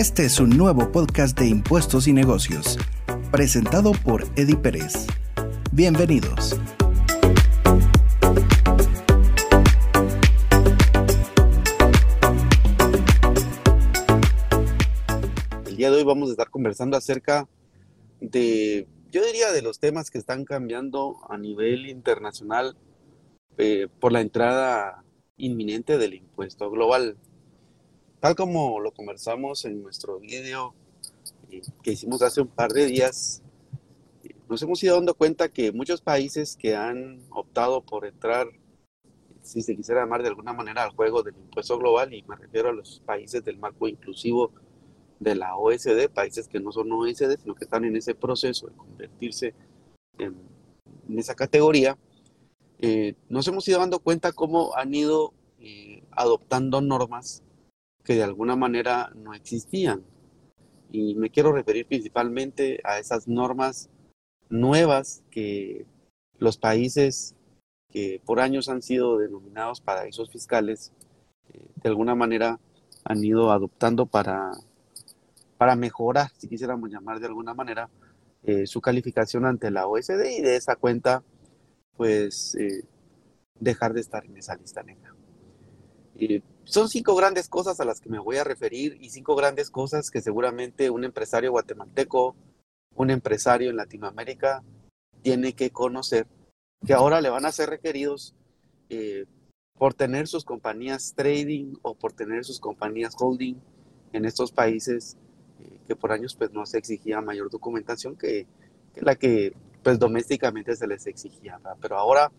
Este es un nuevo podcast de impuestos y negocios, presentado por Eddie Pérez. Bienvenidos. El día de hoy vamos a estar conversando acerca de, yo diría, de los temas que están cambiando a nivel internacional eh, por la entrada inminente del impuesto global. Tal como lo conversamos en nuestro video que hicimos hace un par de días, nos hemos ido dando cuenta que muchos países que han optado por entrar, si se quisiera llamar de alguna manera, al juego del impuesto global, y me refiero a los países del marco inclusivo de la OSD, países que no son OSD, sino que están en ese proceso de convertirse en, esa categoría, eh, nos hemos ido dando cuenta cómo han ido eh, adoptando normas que de alguna manera no existían. Y me quiero referir principalmente a esas normas nuevas que los países que por años han sido denominados paraísos fiscales, eh, de alguna manera han ido adoptando para, para mejorar, si quisiéramos llamar de alguna manera, eh, su calificación ante la OSD y de esa cuenta, pues, eh, dejar de estar en esa lista negra son cinco grandes cosas a las que me voy a referir y cinco grandes cosas que seguramente un empresario guatemalteco, un empresario en Latinoamérica tiene que conocer, que ahora le van a ser requeridos eh, por tener sus compañías trading o por tener sus compañías holding en estos países eh, que por años pues no se exigía mayor documentación que, la que pues domésticamente se les exigía. Pero ahora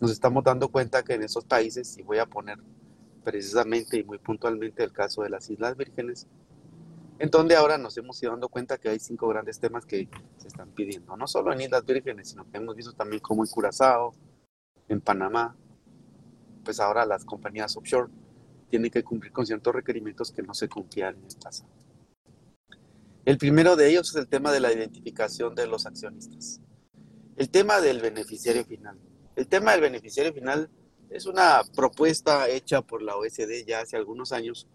nos estamos dando cuenta que en esos países, y voy a poner precisamente y muy puntualmente el caso de las Islas Vírgenes, en donde ahora nos hemos ido dando cuenta que hay cinco grandes temas que se están pidiendo, no solo en Islas Vírgenes, sino que hemos visto también como en Curazao, en Panamá, pues ahora las compañías offshore tienen que cumplir con ciertos requerimientos que no se cumplían en el pasado. El primero de ellos es el tema de la identificación de los accionistas. El tema del beneficiario final. El tema del beneficiario final es una propuesta hecha por la OSD ya hace algunos años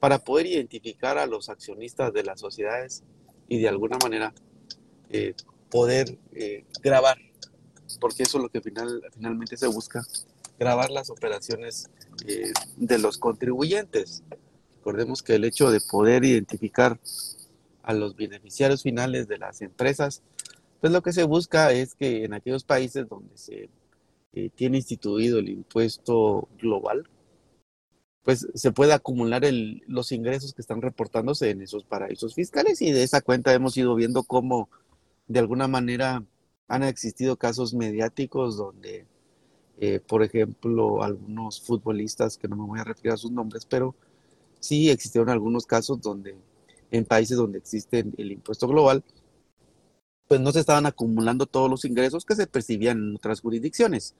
para poder identificar a los accionistas de las sociedades y de alguna manera eh, poder eh, grabar, porque eso es lo que final, finalmente se busca, grabar las operaciones eh, de los contribuyentes. Recordemos que el hecho de poder identificar a los beneficiarios finales de las empresas, pues lo que se busca es que en aquellos países donde se tiene instituido el impuesto global, pues se puede acumular el, los ingresos que están reportándose en esos paraísos fiscales y de esa cuenta hemos ido viendo cómo de alguna manera han existido casos mediáticos donde, eh, por ejemplo, algunos futbolistas, que no me voy a referir a sus nombres, pero sí existieron algunos casos donde en países donde existe el impuesto global, pues no se estaban acumulando todos los ingresos que se percibían en otras jurisdicciones.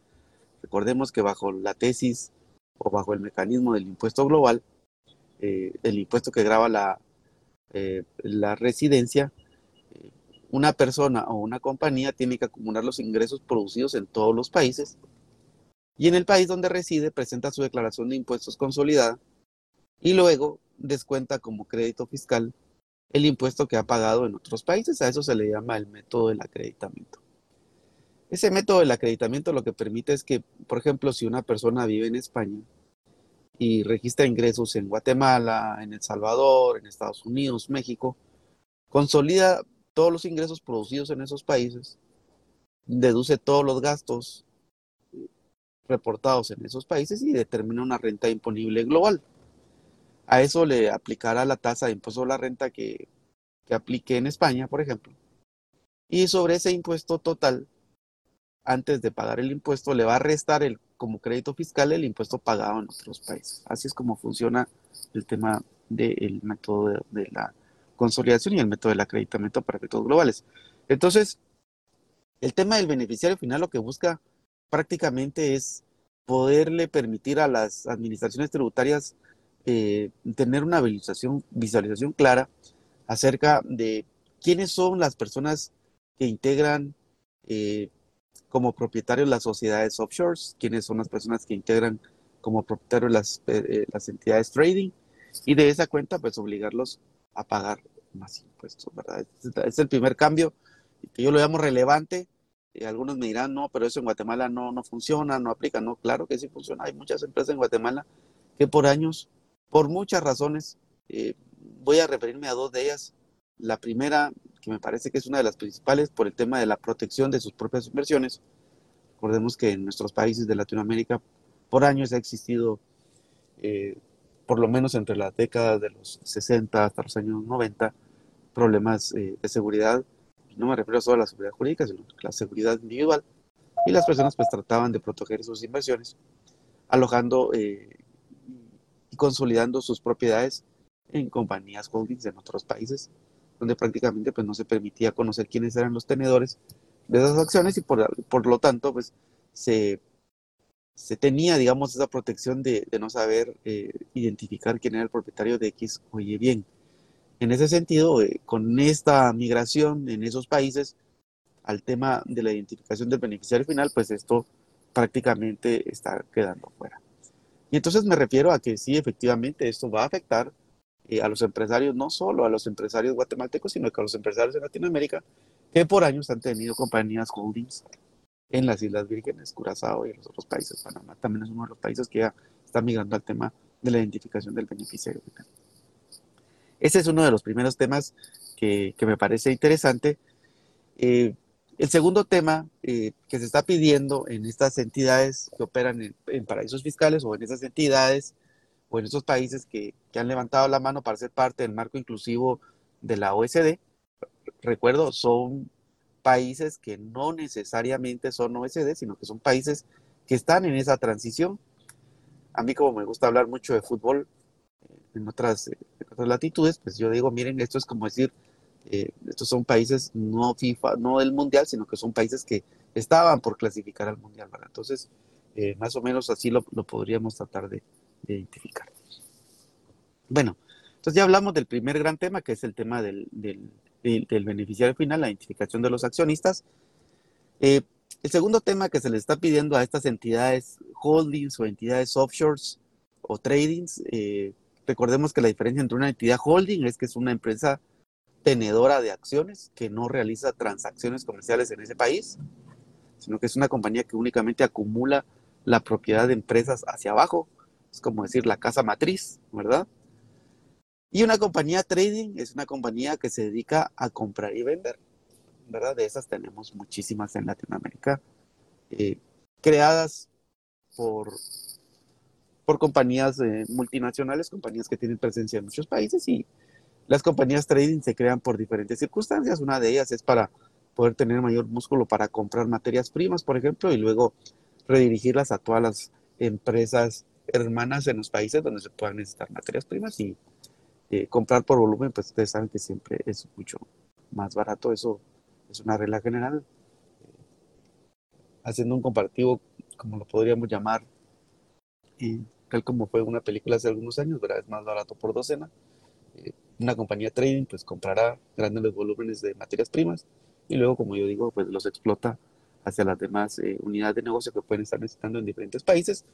Recordemos que bajo la tesis o bajo el mecanismo del impuesto global, eh, el impuesto que graba la, eh, la residencia, eh, una persona o una compañía tiene que acumular los ingresos producidos en todos los países y en el país donde reside presenta su declaración de impuestos consolidada y luego descuenta como crédito fiscal el impuesto que ha pagado en otros países. A eso se le llama el método del acreditamiento. Ese método del acreditamiento lo que permite es que, por ejemplo, si una persona vive en España y registra ingresos en Guatemala, en El Salvador, en Estados Unidos, México, consolida todos los ingresos producidos en esos países, deduce todos los gastos reportados en esos países y determina una renta imponible global. A eso le aplicará la tasa de impuesto a la renta que, aplique en España, por ejemplo. Y sobre ese impuesto total, antes de pagar el impuesto, le va a restar el, como crédito fiscal el impuesto pagado en otros países. Así es como funciona el tema del método de, la consolidación y el método del acreditamiento para efectos globales. Entonces, el tema del beneficiario final lo que busca prácticamente es poderle permitir a las administraciones tributarias eh, tener una visualización, visualización clara acerca de quiénes son las personas que integran eh, como propietarios las sociedades offshores, quiénes son las personas que integran como propietarios las, eh, las entidades trading y de esa cuenta pues obligarlos a pagar más impuestos, ¿verdad? Es el primer cambio que yo lo llamo relevante. Y algunos me dirán, no, pero eso en Guatemala no, no funciona, no aplica. No, claro que sí funciona. Hay muchas empresas en Guatemala que por años, por muchas razones, eh, voy a referirme a dos de ellas. La primera, que me parece que es una de las principales, por el tema de la protección de sus propias inversiones. Recordemos que en nuestros países de Latinoamérica por años ha existido, eh, por lo menos entre las décadas de los 60 hasta los años 90, problemas eh, de seguridad. No me refiero solo a la seguridad jurídica, sino a la seguridad individual. Y las personas pues trataban de proteger sus inversiones, alojando eh, y consolidando sus propiedades en compañías holdings en otros países, donde prácticamente pues no se permitía conocer quiénes eran los tenedores de esas acciones y por, lo tanto pues se se tenía, digamos, esa protección de, no saber eh, identificar quién era el propietario de X oye bien. En ese sentido, eh, con esta migración en esos países al tema de la identificación del beneficiario final, pues esto prácticamente está quedando fuera. Y entonces me refiero a que sí, efectivamente, esto va a afectar eh, a los empresarios, no solo a los empresarios guatemaltecos, sino que a los empresarios de Latinoamérica, que por años han tenido compañías holdings en las Islas Vírgenes, Curazao y en los otros países. Panamá también es uno de los países que ya está migrando al tema de la identificación del beneficiario. Ese es uno de los primeros temas que, me parece interesante. Eh, el segundo tema eh, que se está pidiendo en estas entidades que operan en, paraísos fiscales o en esas entidades o en esos países que, que han levantado la mano para ser parte del marco inclusivo de la OSD, recuerdo, son países que no necesariamente son OSD, sino que son países que están en esa transición. A mí como me gusta hablar mucho de fútbol eh, en otras, latitudes, pues yo digo, miren, esto es como decir, eh, estos son países no FIFA, no del Mundial, sino que son países que estaban por clasificar al Mundial, ¿verdad? Entonces, eh, más o menos así lo, podríamos tratar de, identificar. Bueno, entonces ya hablamos del primer gran tema, que es el tema del, del beneficiario final, la identificación de los accionistas. Eh, el segundo tema que se le está pidiendo a estas entidades holdings o entidades offshores o tradings, eh, recordemos que la diferencia entre una entidad holding es que es una empresa tenedora de acciones que no realiza transacciones comerciales en ese país, sino que es una compañía que únicamente acumula la propiedad de empresas hacia abajo, es como decir la casa matriz, ¿verdad? Y una compañía trading es una compañía que se dedica a comprar y vender, ¿verdad? De esas tenemos muchísimas en Latinoamérica, eh, creadas por, por compañías eh, multinacionales, compañías que tienen presencia en muchos países y las compañías trading se crean por diferentes circunstancias. Una de ellas es para poder tener mayor músculo para comprar materias primas, por ejemplo, y luego redirigirlas a todas las empresas hermanas en los países donde se puedan necesitar materias primas y eh, comprar por volumen, pues ustedes saben que siempre es mucho más barato, eso es una regla general. haciendo un comparativo, como lo podríamos llamar, y tal como fue una película hace algunos años, ¿verdad? Es más barato por docena. Eh, una compañía trading pues comprará grandes volúmenes de materias primas y luego, como yo digo, pues los explota hacia las demás eh, unidades de negocio que pueden estar necesitando en diferentes países,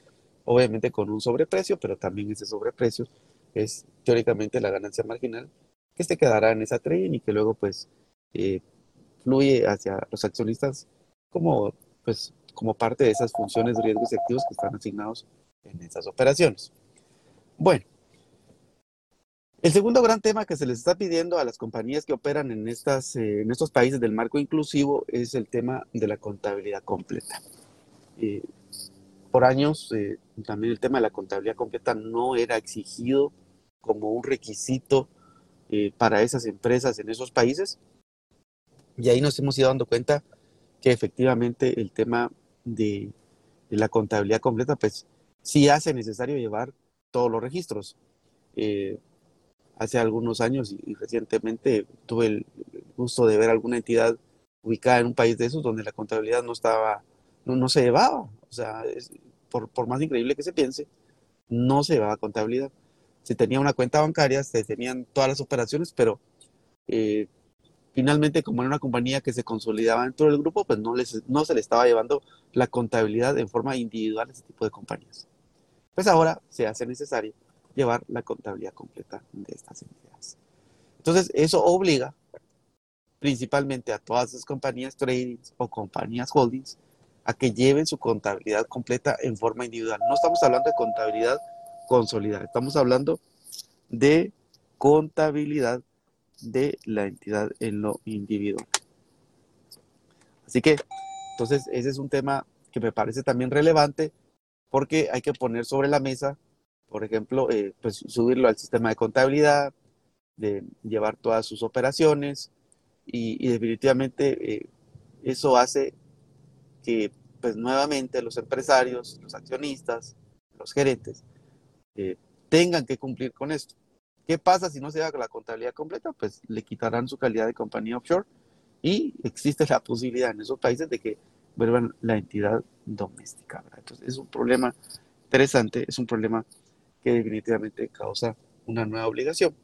obviamente con un sobreprecio, pero también ese sobreprecio es teóricamente la ganancia marginal que se quedará en esa trading y que luego pues eh, fluye hacia los accionistas como pues como parte de esas funciones de riesgos y activos que están asignados en esas operaciones. Bueno, el segundo gran tema que se les está pidiendo a las compañías que operan en, estas, eh, en estos países del marco inclusivo es el tema de la contabilidad completa. Eh, por años, también el tema de la contabilidad completa no era exigido como un requisito eh, para esas empresas en esos países. Y ahí nos hemos ido dando cuenta que efectivamente el tema de, la contabilidad completa, pues sí hace necesario llevar todos los registros. Eh, hace algunos años y, recientemente tuve el gusto de ver alguna entidad ubicada en un país de esos donde la contabilidad no estaba, no, se llevaba. O sea, por, por, más increíble que se piense, no se llevaba contabilidad se tenía una cuenta bancaria, se tenían todas las operaciones, pero eh, finalmente como era una compañía que se consolidaba dentro del grupo, pues no, les, no se le estaba llevando la contabilidad en forma individual a ese tipo de compañías. Pues ahora se hace necesario llevar la contabilidad completa de estas entidades. Entonces, eso obliga principalmente a todas esas compañías trading o compañías holdings a que lleven su contabilidad completa en forma individual. No estamos hablando de contabilidad consolidada, estamos hablando de contabilidad de la entidad en lo individual. Así que, entonces, ese es un tema que me parece también relevante porque hay que poner sobre la mesa, por ejemplo, eh, pues subirlo al sistema de contabilidad, de llevar todas sus operaciones y, definitivamente eh, eso hace que pues nuevamente los empresarios, los accionistas, los gerentes eh, tengan que cumplir con esto. ¿Qué pasa si no se haga la contabilidad completa? Pues le quitarán su calidad de compañía offshore y existe la posibilidad en esos países de que vuelvan la entidad doméstica. Entonces es un problema interesante, es un problema que definitivamente causa una nueva obligación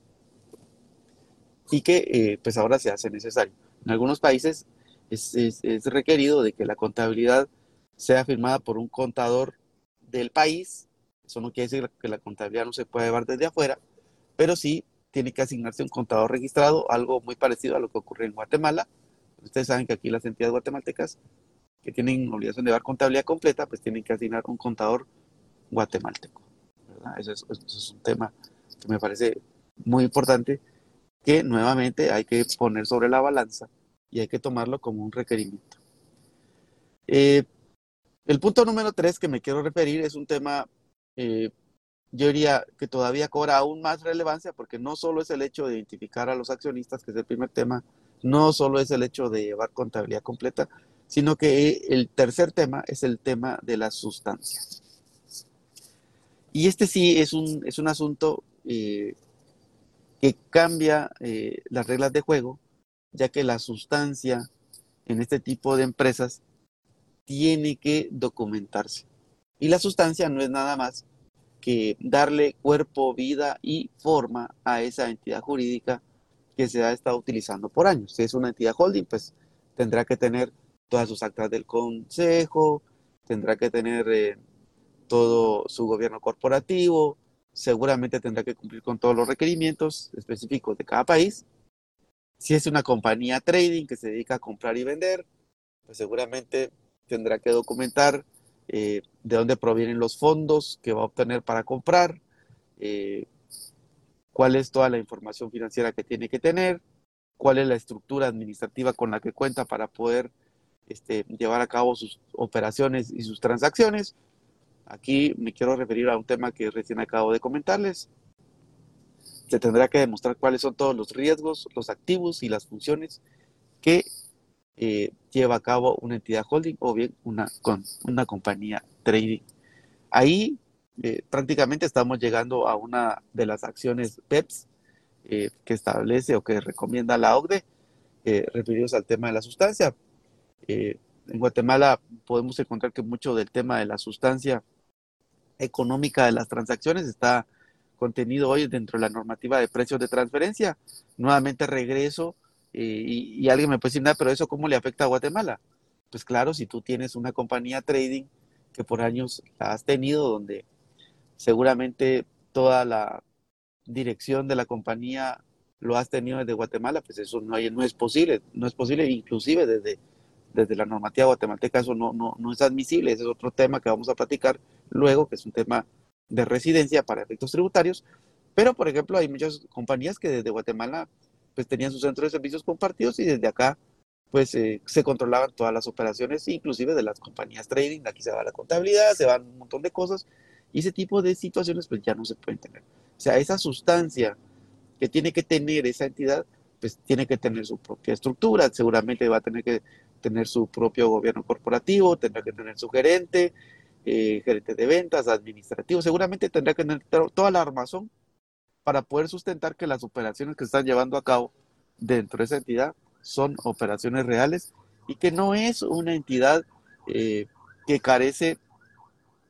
y que eh, pues ahora se hace necesario. En algunos países es, es, requerido de que la contabilidad sea firmada por un contador del país. Eso no quiere decir que la contabilidad no se pueda llevar desde afuera, pero sí tiene que asignarse un contador registrado, algo muy parecido a lo que ocurre en Guatemala. Ustedes saben que aquí las entidades guatemaltecas que tienen obligación de llevar contabilidad completa, pues tienen que asignar un contador guatemalteco. Eso, es, eso es un tema que me parece muy importante, que nuevamente hay que poner sobre la balanza y hay que tomarlo como un requerimiento. Eh, el punto número tres que me quiero referir es un tema, eh, yo diría que todavía cobra aún más relevancia porque no solo es el hecho de identificar a los accionistas, que es el primer tema, no solo es el hecho de llevar contabilidad completa, sino que el tercer tema es el tema de la sustancia. Y este sí es un, es un asunto eh, que cambia las reglas de juego ya que la sustancia en este tipo de empresas tiene que documentarse. Y la sustancia no es nada más que darle cuerpo, vida y forma a esa entidad jurídica que se ha estado utilizando por años. Si es una entidad holding, pues tendrá que tener todas sus actas del consejo, tendrá que tener eh, todo su gobierno corporativo, seguramente tendrá que cumplir con todos los requerimientos específicos de cada país si es una compañía trading que se dedica a comprar y vender, pues seguramente tendrá que documentar eh, de dónde provienen los fondos que va a obtener para comprar, eh, cuál es toda la información financiera que tiene que tener, cuál es la estructura administrativa con la que cuenta para poder este, llevar a cabo sus operaciones y sus transacciones. Aquí me quiero referir a un tema que recién acabo de comentarles, se tendrá que demostrar cuáles son todos los riesgos, los activos y las funciones que eh, lleva a cabo una entidad holding o bien una, con, una compañía trading. Ahí eh, prácticamente estamos llegando a una de las acciones PEPS eh, que establece o que recomienda la OCDE, referidos al tema de la sustancia. en Guatemala podemos encontrar que mucho del tema de la sustancia económica de las transacciones está contenido hoy dentro de la normativa de precios de transferencia. Nuevamente regreso eh, y, alguien me puede decir, nada, pero eso cómo le afecta a Guatemala. Pues claro, si tú tienes una compañía trading que por años la has tenido, donde seguramente toda la dirección de la compañía lo has tenido desde Guatemala, pues eso no, es posible, no es posible, inclusive desde, desde la normativa guatemalteca eso no, no, no es admisible, ese es otro tema que vamos a platicar luego, que es un tema de residencia para efectos tributarios, pero por ejemplo hay muchas compañías que desde Guatemala pues tenían sus centros de servicios compartidos y desde acá pues eh, se controlaban todas las operaciones, inclusive de las compañías trading, aquí se va la contabilidad, se van un montón de cosas y ese tipo de situaciones pues ya no se pueden tener. O sea, esa sustancia que tiene que tener esa entidad pues tiene que tener su propia estructura, seguramente va a tener que tener su propio gobierno corporativo, tendrá que tener su gerente, eh, gerente de ventas, administrativo, seguramente tendrá que tener toda la armazón para poder sustentar que las operaciones que están llevando a cabo dentro de esa entidad son operaciones reales y que no es una entidad eh, que carece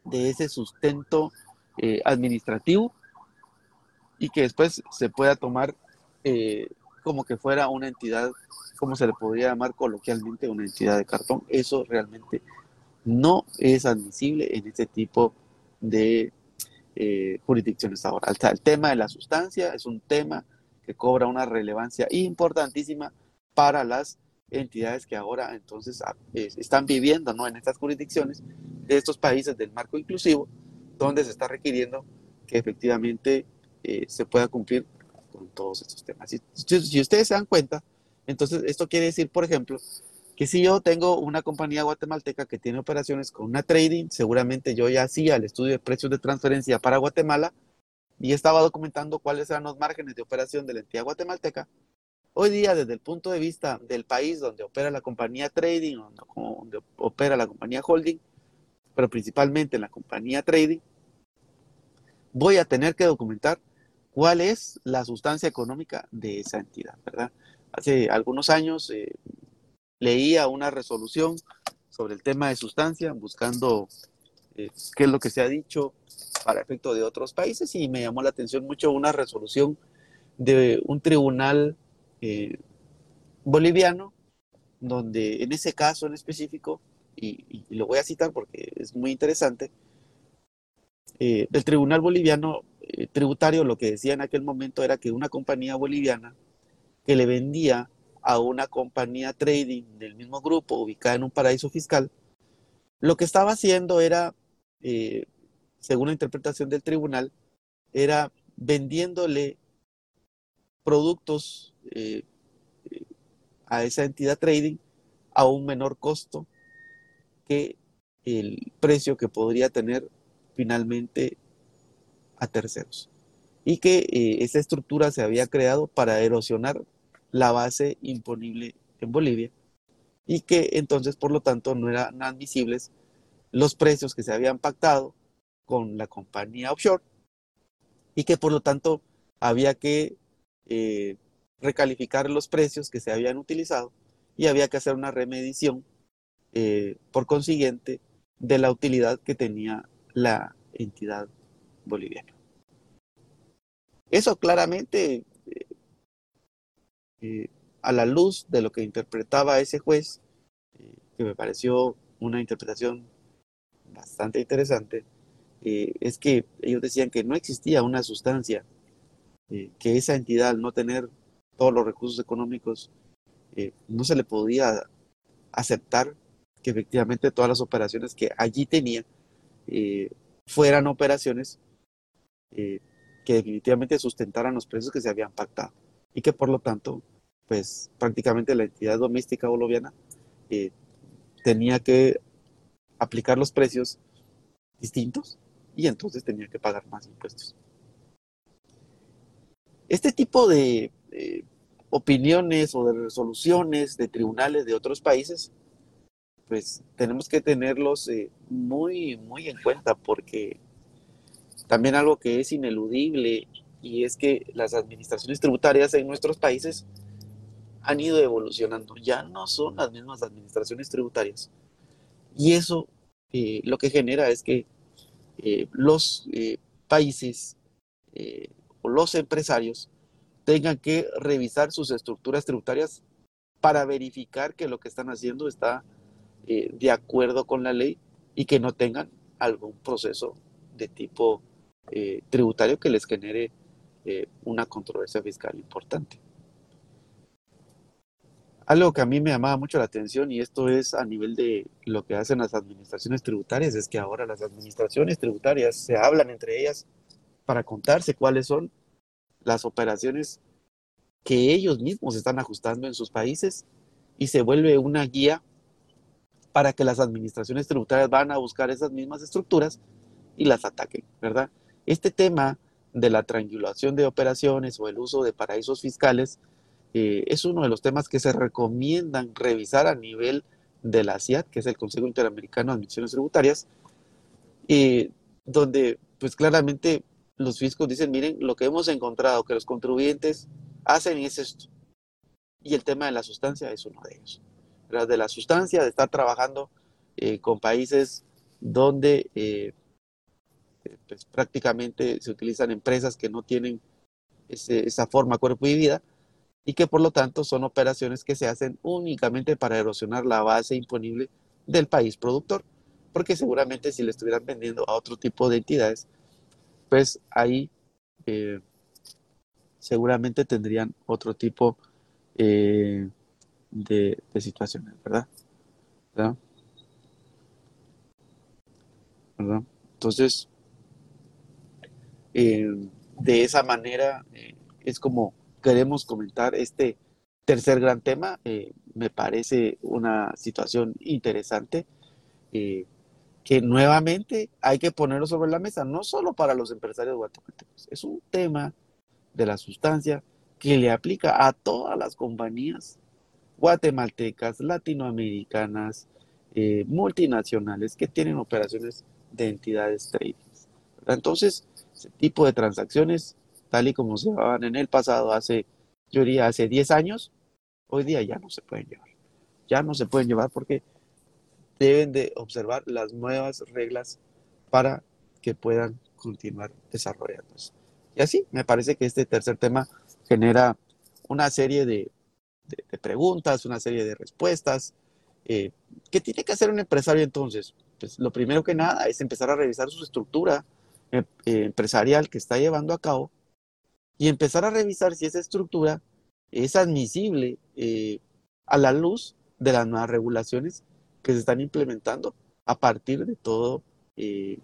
de ese sustento eh, administrativo y que después se pueda tomar como que fuera una entidad, como se le podría llamar coloquialmente, una entidad de cartón. Eso realmente no es admisible en este tipo de eh, jurisdicciones ahora. el tema de la sustancia es un tema que cobra una relevancia importantísima para las entidades que ahora entonces ah, están viviendo ¿no? en estas jurisdicciones de estos países del marco inclusivo, donde se está requiriendo que efectivamente eh, se pueda cumplir con todos estos temas. Si, si, ustedes se dan cuenta, entonces esto quiere decir, por ejemplo, que si yo tengo una compañía guatemalteca que tiene operaciones con una trading, seguramente yo ya hacía el estudio de precios de transferencia para Guatemala y estaba documentando cuáles eran los márgenes de operación de la entidad guatemalteca. Hoy día, desde el punto de vista del país donde opera la compañía trading, donde opera la compañía holding, pero principalmente en la compañía trading, voy a tener que documentar cuál es la sustancia económica de esa entidad, ¿verdad? Hace algunos años eh, leía una resolución sobre el tema de sustancia, buscando eh, qué es lo que se ha dicho para efecto de otros países y me llamó la atención mucho una resolución de un tribunal eh, boliviano, donde en ese caso en específico, y, lo voy a citar porque es muy interesante, eh, el tribunal boliviano tributario lo que decía en aquel momento era que una compañía boliviana que le vendía a una compañía trading del mismo grupo ubicada en un paraíso fiscal, lo que estaba haciendo era según la interpretación del tribunal, era vendiéndole productos eh, a esa entidad trading a un menor costo que el precio que podría tener finalmente a terceros. Y que eh, esa estructura se había creado para erosionar la base imponible en Bolivia y que entonces, por lo tanto, no eran admisibles los precios que se habían pactado con la compañía offshore y que por lo tanto había que eh, recalificar los precios que se habían utilizado y había que hacer una remedición eh, por consiguiente de la utilidad que tenía la entidad boliviana. Eso claramente, eh, a la luz de lo que interpretaba ese juez, que me pareció una interpretación bastante interesante, eh, es que ellos decían que no existía una sustancia, eh, que esa entidad al no tener todos los recursos económicos, eh, no se le podía aceptar que efectivamente todas las operaciones que allí tenía fueran operaciones que definitivamente sustentaran los precios que se habían pactado y que por lo tanto, pues prácticamente la entidad doméstica boliviana tenía que aplicar los precios distintos y entonces tenía que pagar más impuestos. Este tipo de opiniones o de resoluciones de tribunales de otros países, pues tenemos que tenerlos eh, muy, muy en cuenta porque también algo que es ineludible y es que las administraciones tributarias en nuestros países han ido evolucionando, ya no son las mismas administraciones tributarias. Y eso eh, lo que genera es que eh, los eh, países o los empresarios tengan que revisar sus estructuras tributarias para verificar que lo que están haciendo está de acuerdo con la ley y que no tengan algún proceso de tipo tributario que les genere una controversia fiscal importante. Algo que a mí me llamaba mucho la atención, y esto es a nivel de lo que hacen las administraciones tributarias, es que ahora las administraciones tributarias se hablan entre ellas para contarse cuáles son las operaciones que ellos mismos están ajustando en sus países y se vuelve una guía para que las administraciones tributarias van a buscar esas mismas estructuras y las ataquen, ¿verdad? Este tema de la triangulación de operaciones o el uso de paraísos fiscales eh, es uno de los temas que se recomiendan revisar a nivel de la CIAT, que es el Consejo Interamericano de Administraciones Tributarias, y donde pues claramente los fiscos dicen, miren, lo que hemos encontrado que los contribuyentes hacen es esto. Y el tema de la sustancia es uno de ellos. De la sustancia, de estar trabajando eh, con países donde eh, pues, prácticamente se utilizan empresas que no tienen esa forma cuerpo y vida, y que por lo tanto son operaciones que se hacen únicamente para erosionar la base imponible del país productor, porque seguramente si le estuvieran vendiendo a otro tipo de entidades, pues ahí eh, seguramente tendrían otro tipo eh, de, situaciones, ¿verdad? ¿verdad? Entonces, eh, de esa manera es como queremos comentar este tercer gran tema. me parece una situación interesante que nuevamente hay que ponerlo sobre la mesa, no solo para los empresarios guatemaltecos, es un tema de la sustancia que le aplica a todas las compañías guatemaltecas, latinoamericanas, eh, multinacionales que tienen operaciones de entidades trading. Entonces, ese tipo de transacciones, tal y como se llevaban en el pasado, hace, yo diría, hace 10 años, hoy día ya no se pueden llevar. Ya no se pueden llevar porque deben de observar las nuevas reglas para que puedan continuar desarrollándose. Y así, me parece que este tercer tema genera una serie de, preguntas, una serie de respuestas. Eh, ¿Qué tiene que hacer un empresario entonces? Pues lo primero que nada es empezar a revisar su estructura eh, eh, empresarial que está llevando a cabo y empezar a revisar si esa estructura es admisible a la luz de las nuevas regulaciones que se están implementando a partir de todo eh,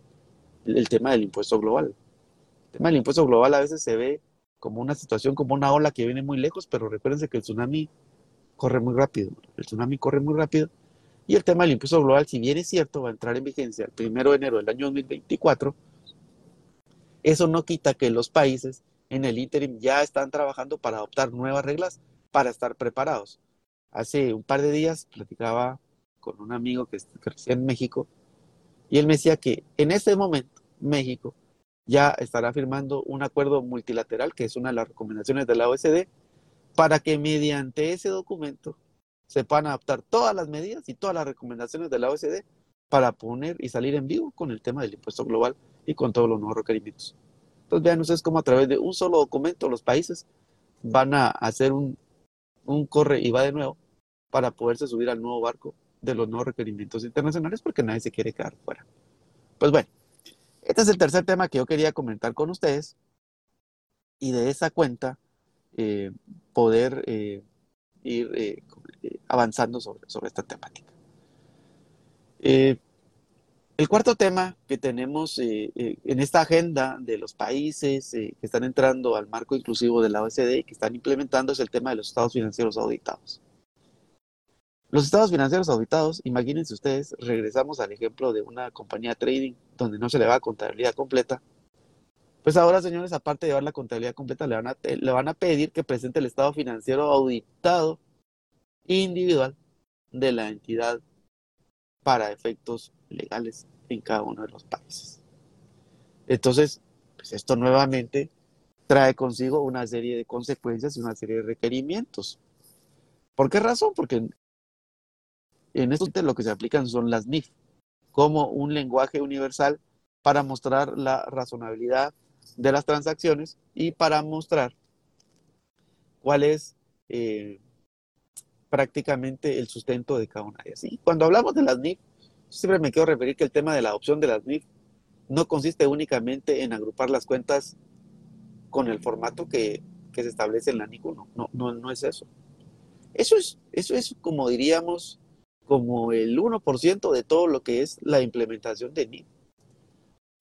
el tema del impuesto global. El tema del impuesto global a veces se ve como una situación, como una ola que viene muy lejos, pero recuérdense que el tsunami corre muy rápido. El tsunami corre muy rápido. Y el tema del impuesto global, si bien es cierto, va a entrar en vigencia el primero de enero del año 2024, eso no quita que los países en el interim ya están trabajando para adoptar nuevas reglas para estar preparados. Hace un par de días platicaba con un amigo que, que en México y él me decía que en este momento México ya estará firmando un acuerdo multilateral, que es una de las recomendaciones de la OECD, para que mediante ese documento se puedan adaptar todas las medidas y todas las recomendaciones de la OECD para poner y salir en vivo con el tema del impuesto global y con todos los nuevos requerimientos. Entonces vean ustedes cómo a través de un solo documento los países van a hacer un, un corre y va de nuevo para poderse subir al nuevo barco de los nuevos requerimientos internacionales porque nadie se quiere quedar fuera. Pues bueno, este es el tercer tema que yo quería comentar con ustedes y de esa cuenta eh, poder eh, ir eh, avanzando sobre, sobre esta temática. El cuarto tema que tenemos en esta agenda de los países que están entrando al marco inclusivo de la OECD y que están implementando es el tema de los estados financieros auditados. Los estados financieros auditados, imagínense ustedes, regresamos al ejemplo de una compañía trading donde no se le va a contabilidad completa. Pues ahora, señores, aparte de llevar la contabilidad completa, le van a, le van a pedir que presente el estado financiero auditado individual de la entidad para efectos legales en cada uno de los países. Entonces, pues esto nuevamente trae consigo una serie de consecuencias y una serie de requerimientos. ¿Por qué razón? Porque en esto lo que se aplican son las NIF, como un lenguaje universal para mostrar la razonabilidad de las transacciones y para mostrar cuál es eh, prácticamente el sustento de cada una de ellas. Y cuando hablamos de las NIF, siempre me quiero referir que el tema de la opción de las NIF no consiste únicamente en agrupar las cuentas con el formato que, se establece en la NIC 1. No, no, no es eso. Eso es, eso es como diríamos, como el 1% de todo lo que es la implementación de NIF.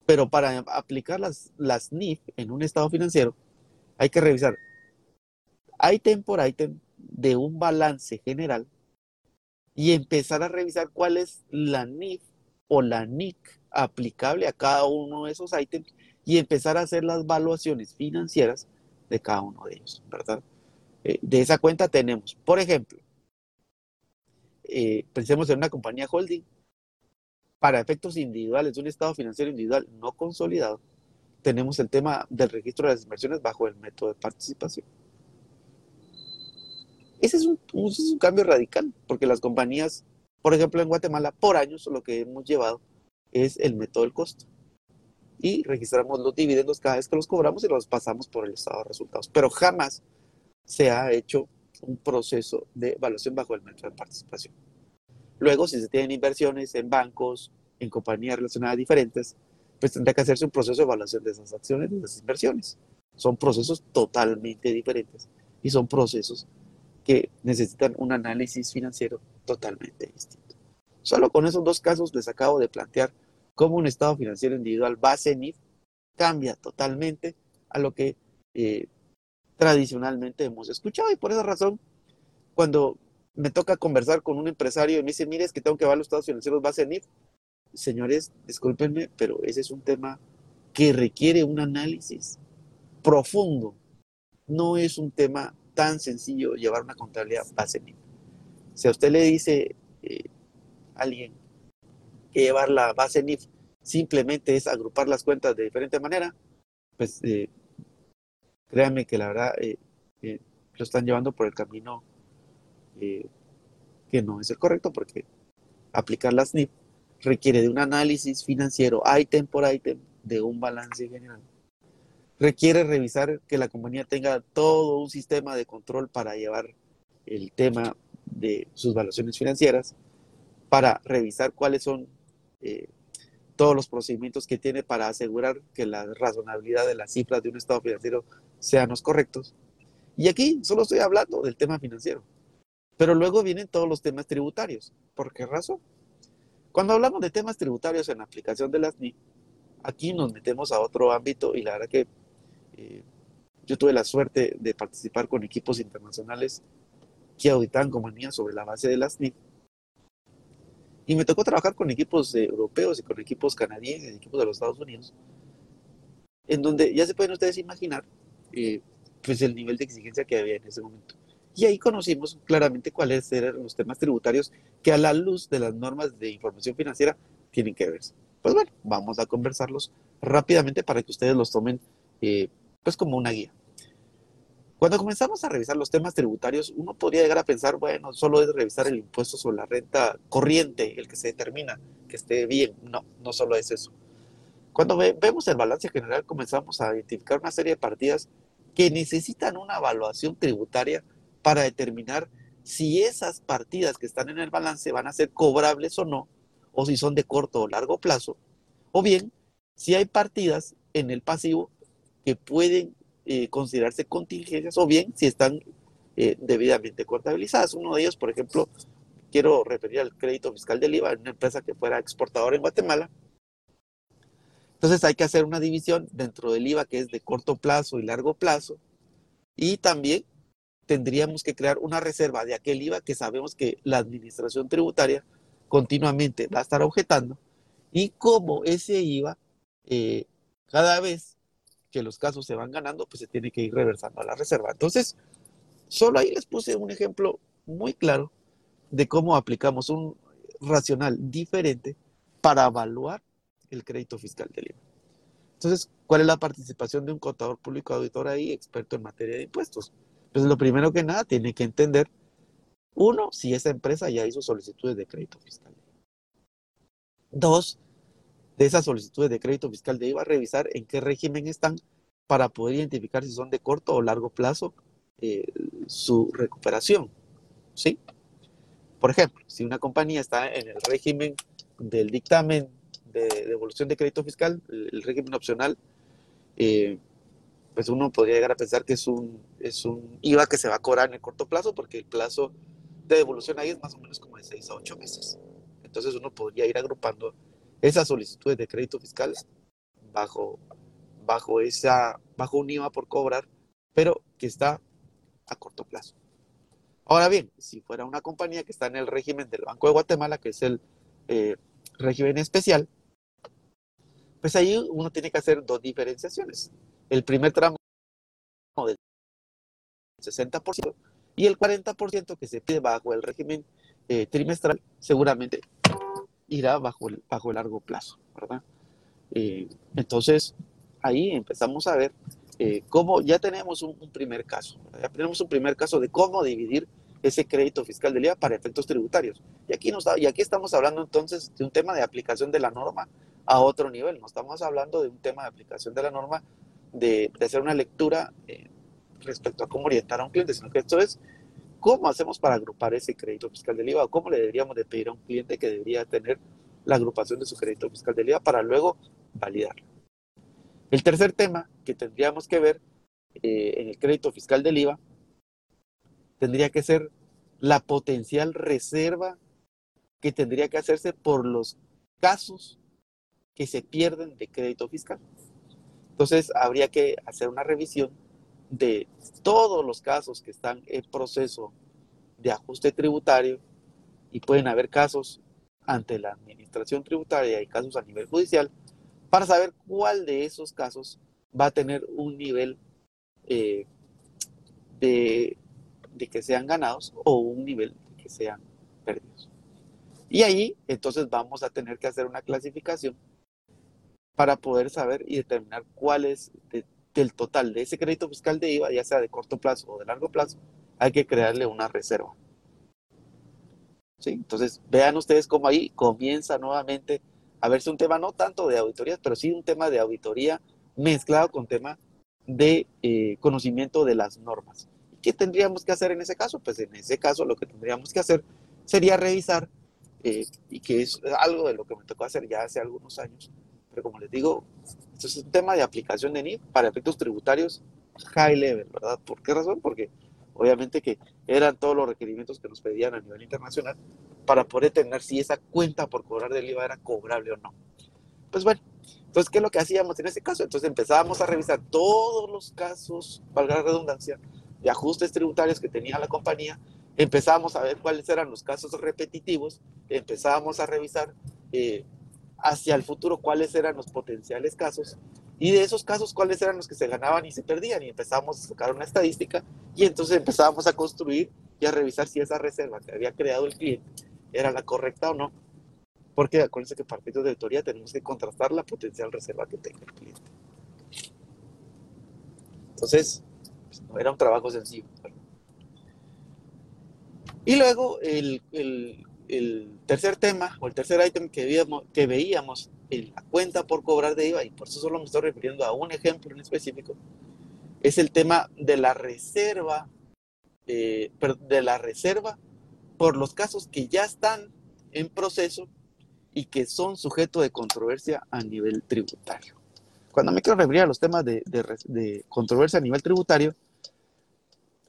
Pero para aplicar las, las NIF en un estado financiero, hay que revisar ítem por ítem de un balance general y empezar a revisar cuál es la NIF o la NIC aplicable a cada uno de esos ítems y empezar a hacer las evaluaciones financieras de cada uno de ellos, ¿verdad? Eh, de esa cuenta tenemos, por ejemplo, eh, pensemos en una compañía holding, para efectos individuales, un estado financiero individual no consolidado, tenemos el tema del registro de las inversiones bajo el método de participación. Ese es un, cambio radical, porque las compañías, por ejemplo, en Guatemala, por años lo que hemos llevado es el método del costo. Y registramos los dividendos cada vez que los cobramos y los pasamos por el estado de resultados. Pero jamás se ha hecho un proceso de evaluación bajo el método de participación. Luego, si se tienen inversiones en bancos, en compañías relacionadas diferentes, pues tendría que hacerse un proceso de evaluación de esas acciones, de esas inversiones. Son procesos totalmente diferentes y son procesos que necesitan un análisis financiero totalmente distinto. Solo con esos dos casos les acabo de plantear cómo un estado financiero individual base NIF cambia totalmente a lo que eh, tradicionalmente hemos escuchado. Y por esa razón, cuando me toca conversar con un empresario y me dice, mire, es que tengo que evaluar los estados financieros base NIF, señores, discúlpenme, pero ese es un tema que requiere un análisis profundo. No es un tema tan sencillo llevar una contabilidad base NIF. Si a usted le dice eh, alguien que llevar la base NIF simplemente es agrupar las cuentas de diferente manera, pues eh, créanme que la verdad eh, eh, lo están llevando por el camino que no es el correcto, porque aplicar las NIF requiere de un análisis financiero item por item de un balance general. Requiere revisar que la compañía tenga todo un sistema de control para llevar el tema de sus valuaciones financieras, para revisar cuáles son eh, todos los procedimientos que tiene para asegurar que la razonabilidad de las cifras de un estado financiero sean los correctos. Y aquí solo estoy hablando del tema financiero. Pero luego vienen todos los temas tributarios. ¿Por qué razón? Cuando hablamos de temas tributarios en la aplicación de las NI, aquí nos metemos a otro ámbito y la verdad que eh, yo tuve la suerte de participar con equipos internacionales que auditan compañías sobre la base de las NI. Y me tocó trabajar con equipos eh, europeos y con equipos canadienses, equipos de los Estados Unidos, en donde ya se pueden ustedes imaginar eh, pues el nivel de exigencia que había en ese momento. Y ahí conocimos claramente cuáles eran los temas tributarios que a la luz de las normas de información financiera tienen que verse. Pues bueno, vamos a conversarlos rápidamente para que ustedes los tomen eh, pues como una guía. Cuando comenzamos a revisar los temas tributarios, uno podría llegar a pensar, bueno, solo es revisar el impuesto sobre la renta corriente, el que se determina que esté bien. No, no solo es eso. Cuando vemos el balance general, comenzamos a identificar una serie de partidas que necesitan una evaluación tributaria para determinar si esas partidas que están en el balance van a ser cobrables o no, o si son de corto o largo plazo, o bien si hay partidas en el pasivo que pueden eh, considerarse contingencias, o bien si están eh, debidamente contabilizadas. Uno de ellos, por ejemplo, quiero referir al crédito fiscal del IVA una empresa que fuera exportadora en Guatemala. Entonces hay que hacer una división dentro del IVA que es de corto plazo y largo plazo, y también tendríamos que crear una reserva de aquel IVA que sabemos que la administración tributaria continuamente va a estar objetando y como ese IVA eh, cada vez que los casos se van ganando, pues se tiene que ir reversando a la reserva. Entonces, solo ahí les puse un ejemplo muy claro de cómo aplicamos un racional diferente para evaluar el crédito fiscal del IVA. Entonces, ¿cuál es la participación de un contador público auditor ahí, experto en materia de impuestos? Pues lo primero que nada tiene que entender, uno, si esa empresa ya hizo solicitudes de crédito fiscal. Dos, de esas solicitudes de crédito fiscal de IVA, revisar en qué régimen están para poder identificar si son de corto o largo plazo eh, su recuperación. ¿Sí? Por ejemplo, si una compañía está en el régimen del dictamen de devolución de crédito fiscal, el régimen opcional, eh, pues uno podría llegar a pensar que es un, es un IVA que se va a cobrar en el corto plazo porque el plazo de devolución ahí es más o menos como de 6 a 8 meses. Entonces uno podría ir agrupando esas solicitudes de crédito fiscal bajo, bajo, esa, bajo un IVA por cobrar, pero que está a corto plazo. Ahora bien, si fuera una compañía que está en el régimen del Banco de Guatemala, que es el eh, régimen especial, pues ahí uno tiene que hacer dos diferenciaciones el primer tramo del 60% y el 40% que se pide bajo el régimen eh, trimestral seguramente irá bajo el, bajo el largo plazo, ¿verdad? Eh, entonces, ahí empezamos a ver eh, cómo ya tenemos un, primer caso, ya tenemos un primer caso de cómo dividir ese crédito fiscal del IVA para efectos tributarios. Y aquí, nos, y aquí estamos hablando entonces de un tema de aplicación de la norma a otro nivel, no estamos hablando de un tema de aplicación de la norma de, hacer una lectura eh, respecto a cómo orientar a un cliente, sino que esto es cómo hacemos para agrupar ese crédito fiscal del IVA cómo le deberíamos de pedir a un cliente que debería tener la agrupación de su crédito fiscal del IVA para luego validarlo. El tercer tema que tendríamos que ver eh, en el crédito fiscal del IVA tendría que ser la potencial reserva que tendría que hacerse por los casos que se pierden de crédito fiscal. Entonces, habría que hacer una revisión de todos los casos que están en proceso de ajuste tributario y pueden haber casos ante la administración tributaria y casos a nivel judicial para saber cuál de esos casos va a tener un nivel eh, de, de que sean ganados o un nivel de que sean perdidos. Y ahí entonces vamos a tener que hacer una clasificación para poder saber y determinar cuál del total de ese crédito fiscal de IVA, ya sea de corto plazo o de largo plazo, hay que crearle una reserva. ¿Sí? Entonces, vean ustedes cómo ahí comienza nuevamente a verse un tema no tanto de auditorías, pero sí un tema de auditoría mezclado con tema de eh, conocimiento de las normas. ¿Qué tendríamos que hacer en ese caso? Pues en ese caso lo que tendríamos que hacer sería revisar, eh, y que es algo de lo que me tocó hacer ya hace algunos años, pero como les digo, esto es un tema de aplicación de NIF para efectos tributarios high level, ¿verdad? ¿Por qué razón? Porque obviamente que eran todos los requerimientos que nos pedían a nivel internacional para poder determinar si esa cuenta por cobrar del IVA era cobrable o no. Pues bueno, entonces, ¿qué es lo que hacíamos en ese caso? Entonces empezábamos a revisar todos los casos, valga la redundancia, de ajustes tributarios que tenía la compañía, empezábamos a ver cuáles eran los casos repetitivos, empezábamos a revisar eh, hacia el futuro cuáles eran los potenciales casos y de esos casos cuáles eran los que se ganaban y se perdían y empezamos a sacar una estadística y entonces empezábamos a construir y a revisar si esa reserva que había creado el cliente era la correcta o no. Porque acuérdense que efectos de auditoría tenemos que contrastar la potencial reserva que tenga el cliente. Entonces, pues, no era un trabajo sencillo. Y luego el, el tercer tema o el tercer ítem que veíamos, que veíamos en la cuenta por cobrar de IVA, y por eso solo me estoy refiriendo a un ejemplo en específico, es el tema de la reserva, eh, de la reserva por los casos que ya están en proceso y que son sujeto de controversia a nivel tributario. Cuando me quiero referir a los temas de, de, de controversia a nivel tributario,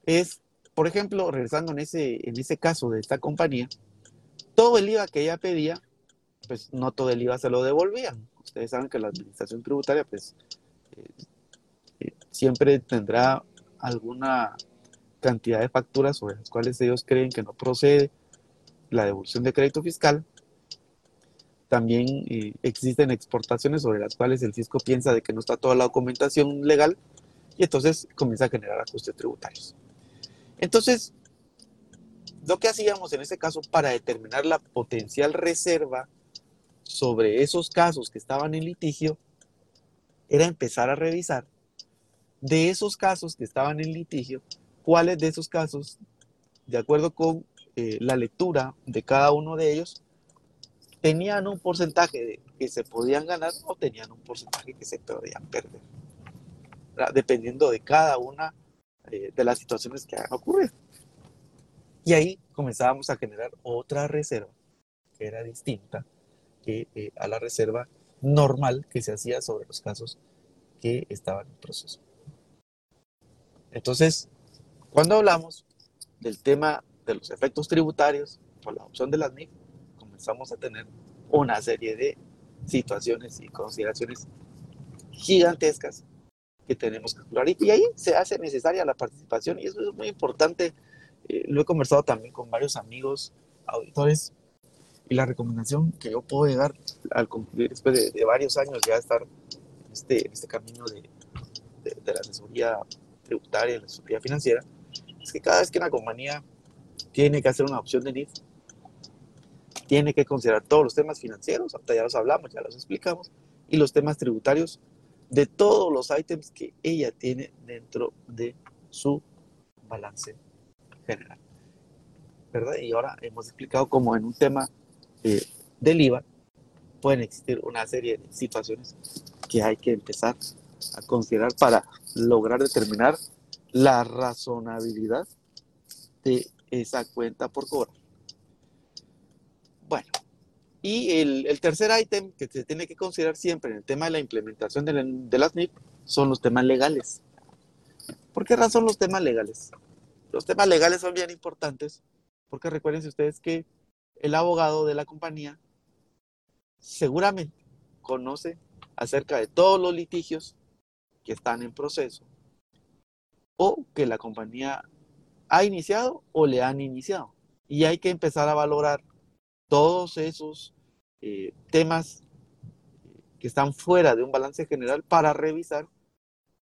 es, por ejemplo, regresando en ese, en ese caso de esta compañía, todo el IVA que ella pedía, pues no todo el IVA se lo devolvían. Ustedes saben que la administración tributaria, pues eh, eh, siempre tendrá alguna cantidad de facturas sobre las cuales ellos creen que no procede la devolución de crédito fiscal. También eh, existen exportaciones sobre las cuales el fisco piensa de que no está toda la documentación legal y entonces comienza a generar ajustes tributarios. Entonces, lo que hacíamos en ese caso para determinar la potencial reserva sobre esos casos que estaban en litigio era empezar a revisar de esos casos que estaban en litigio, cuáles de esos casos, de acuerdo con eh, la lectura de cada uno de ellos, tenían un porcentaje que se podían ganar o tenían un porcentaje que se podían perder, dependiendo de cada una eh, de las situaciones que han ocurrido. Y ahí comenzábamos a generar otra reserva que era distinta que, eh, a la reserva normal que se hacía sobre los casos que estaban en proceso. Entonces, cuando hablamos del tema de los efectos tributarios por la opción de las NIF, comenzamos a tener una serie de situaciones y consideraciones gigantescas que tenemos que explorar. Y, ahí se hace necesaria la participación y eso es muy importante eh, lo he conversado también con varios amigos auditores y la recomendación que yo puedo llegar al concluir después de, varios años ya estar en este, este camino de, de, la asesoría tributaria, la asesoría financiera, es que cada vez que una compañía tiene que hacer una opción de NIF, tiene que considerar todos los temas financieros, hasta ya los hablamos, ya los explicamos, y los temas tributarios de todos los ítems que ella tiene dentro de su balance general. ¿verdad? Y ahora hemos explicado cómo en un tema eh, del IVA pueden existir una serie de situaciones que hay que empezar a considerar para lograr determinar la razonabilidad de esa cuenta por cobrar. Bueno, Y el, tercer ítem que se tiene que considerar siempre en el tema de la implementación de, las NIP son los temas legales. ¿Por qué razón los temas legales? Los temas legales son bien importantes porque recuerden ustedes que el abogado de la compañía seguramente conoce acerca de todos los litigios que están en proceso o que la compañía ha iniciado o le han iniciado. Y hay que empezar a valorar todos esos eh, temas que están fuera de un balance general para revisar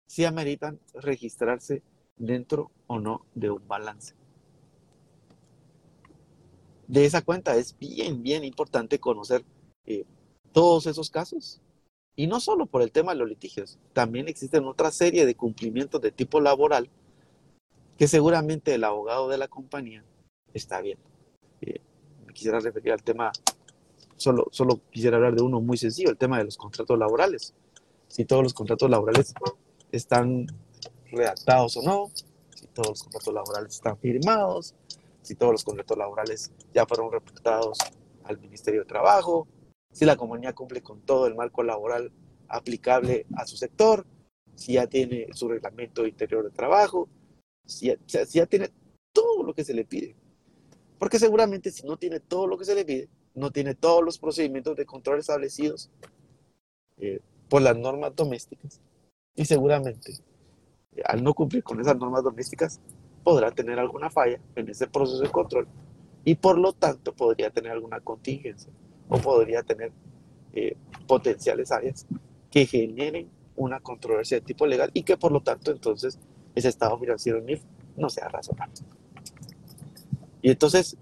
si ameritan registrarse dentro o no de un balance. De esa cuenta es bien, bien importante conocer eh, todos esos casos. Y no solo por el tema de los litigios, también existen otra serie de cumplimientos de tipo laboral que seguramente el abogado de la compañía está viendo. Eh, me quisiera referir al tema, solo, solo quisiera hablar de uno muy sencillo, el tema de los contratos laborales. Si todos los contratos laborales están redactados o no, si todos los contratos laborales están firmados, si todos los contratos laborales ya fueron reportados al Ministerio de Trabajo, si la compañía cumple con todo el marco laboral aplicable a su sector, si ya tiene su reglamento interior de trabajo, si ya, tiene todo lo que se le pide. Porque seguramente si no tiene todo lo que se le pide, no tiene todos los procedimientos de control establecidos eh, por las normas domésticas. Y seguramente, al no cumplir con esas normas domésticas, podrá tener alguna falla en ese proceso de control y por lo tanto podría tener alguna contingencia o podría tener eh, potenciales áreas que generen una controversia de tipo legal y que por lo tanto entonces ese estado financiero NIF no sea razonable. Y entonces,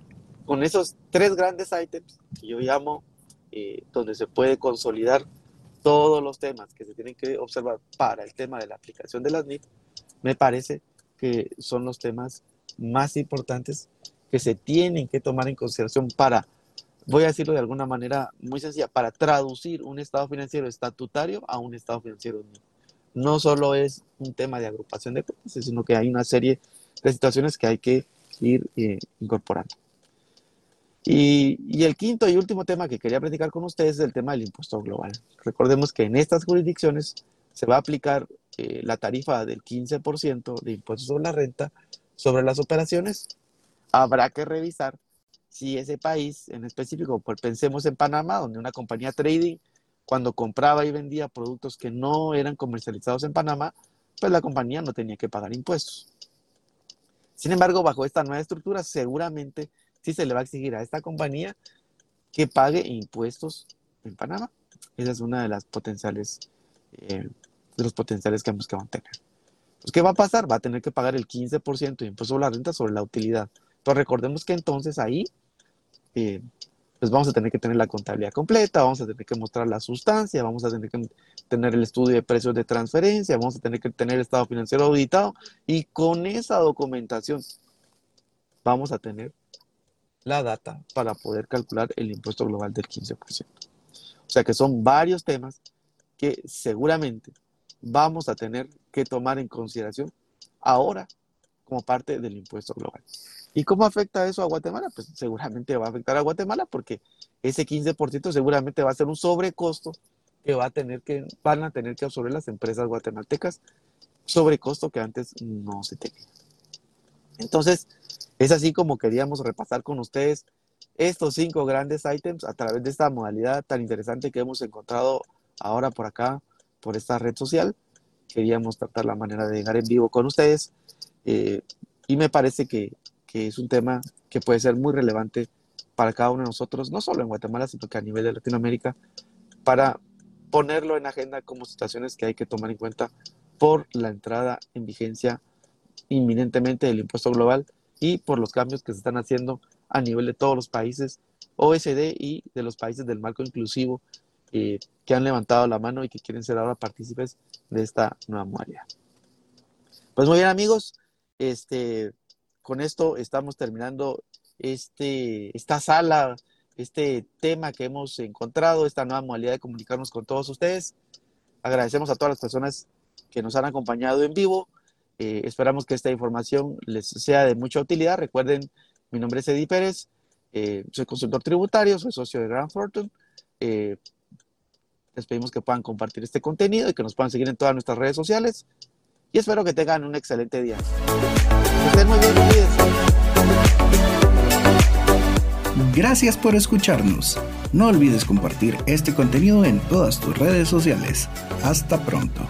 con esos tres grandes ítems que yo llamo, eh, donde se puede consolidar todos los temas que se tienen que observar para el tema de la aplicación de las NIF, me parece que son los temas más importantes que se tienen que tomar en consideración para voy a decirlo de alguna manera muy sencilla, para traducir un estado financiero estatutario a un estado financiero no solo es un tema de agrupación de cuentas, sino que hay una serie de situaciones que hay que ir eh, incorporando. Y, el quinto y último tema que quería platicar con ustedes es el tema del impuesto global. Recordemos que en estas jurisdicciones se va a aplicar eh, la tarifa del 15% de impuestos sobre la renta sobre las operaciones. Habrá que revisar si ese país en específico, pues pensemos en Panamá, donde una compañía trading, cuando compraba y vendía productos que no eran comercializados en Panamá, pues la compañía no tenía que pagar impuestos. Sin embargo, bajo esta nueva estructura, seguramente sí se le va a exigir a esta compañía que pague impuestos en Panamá. Esa es una de las potenciales, eh, de los potenciales que van a tener. Pues, ¿qué va a pasar? Va a tener que pagar el 15% de impuesto sobre la renta sobre la utilidad. Pero recordemos que entonces ahí eh, pues vamos a tener que tener la contabilidad completa, vamos a tener que mostrar la sustancia, vamos a tener que tener el estudio de precios de transferencia, vamos a tener que tener el estado financiero auditado y con esa documentación vamos a tener la data para poder calcular el impuesto global del 15%. O sea que son varios temas que seguramente vamos a tener que tomar en consideración ahora como parte del impuesto global. ¿Y cómo afecta eso a Guatemala? Pues seguramente va a afectar a Guatemala porque ese 15% seguramente va a ser un sobrecosto que va a tener que, van a tener que absorber las empresas guatemaltecas, sobrecosto que antes no se tenía. Entonces, es así como queríamos repasar con ustedes estos cinco grandes ítems a través de esta modalidad tan interesante que hemos encontrado ahora por acá, por esta red social. Queríamos tratar la manera de llegar en vivo con ustedes eh, y me parece que que es un tema que puede ser muy relevante para cada uno de nosotros, no solo en Guatemala, sino que a nivel de Latinoamérica, para ponerlo en agenda como situaciones que hay que tomar en cuenta por la entrada en vigencia inminentemente del impuesto global y por los cambios que se están haciendo a nivel de todos los países OSD y de los países del marco inclusivo eh, que han levantado la mano y que quieren ser ahora partícipes de esta nueva modalidad. Pues muy bien amigos, este, con esto estamos terminando este, esta sala, este tema que hemos encontrado, esta nueva modalidad de comunicarnos con todos ustedes. Agradecemos a todas las personas que nos han acompañado en vivo. Eh, esperamos que esta información les sea de mucha utilidad. Recuerden, mi nombre es Eddie Pérez Eh, soy consultor tributario, soy socio de Grant Thornton. Eh, les pedimos que puedan compartir este contenido y que nos puedan seguir en todas nuestras redes sociales. Y espero que tengan un excelente día. Gracias por escucharnos. No olvides compartir este contenido en todas tus redes sociales. Hasta pronto.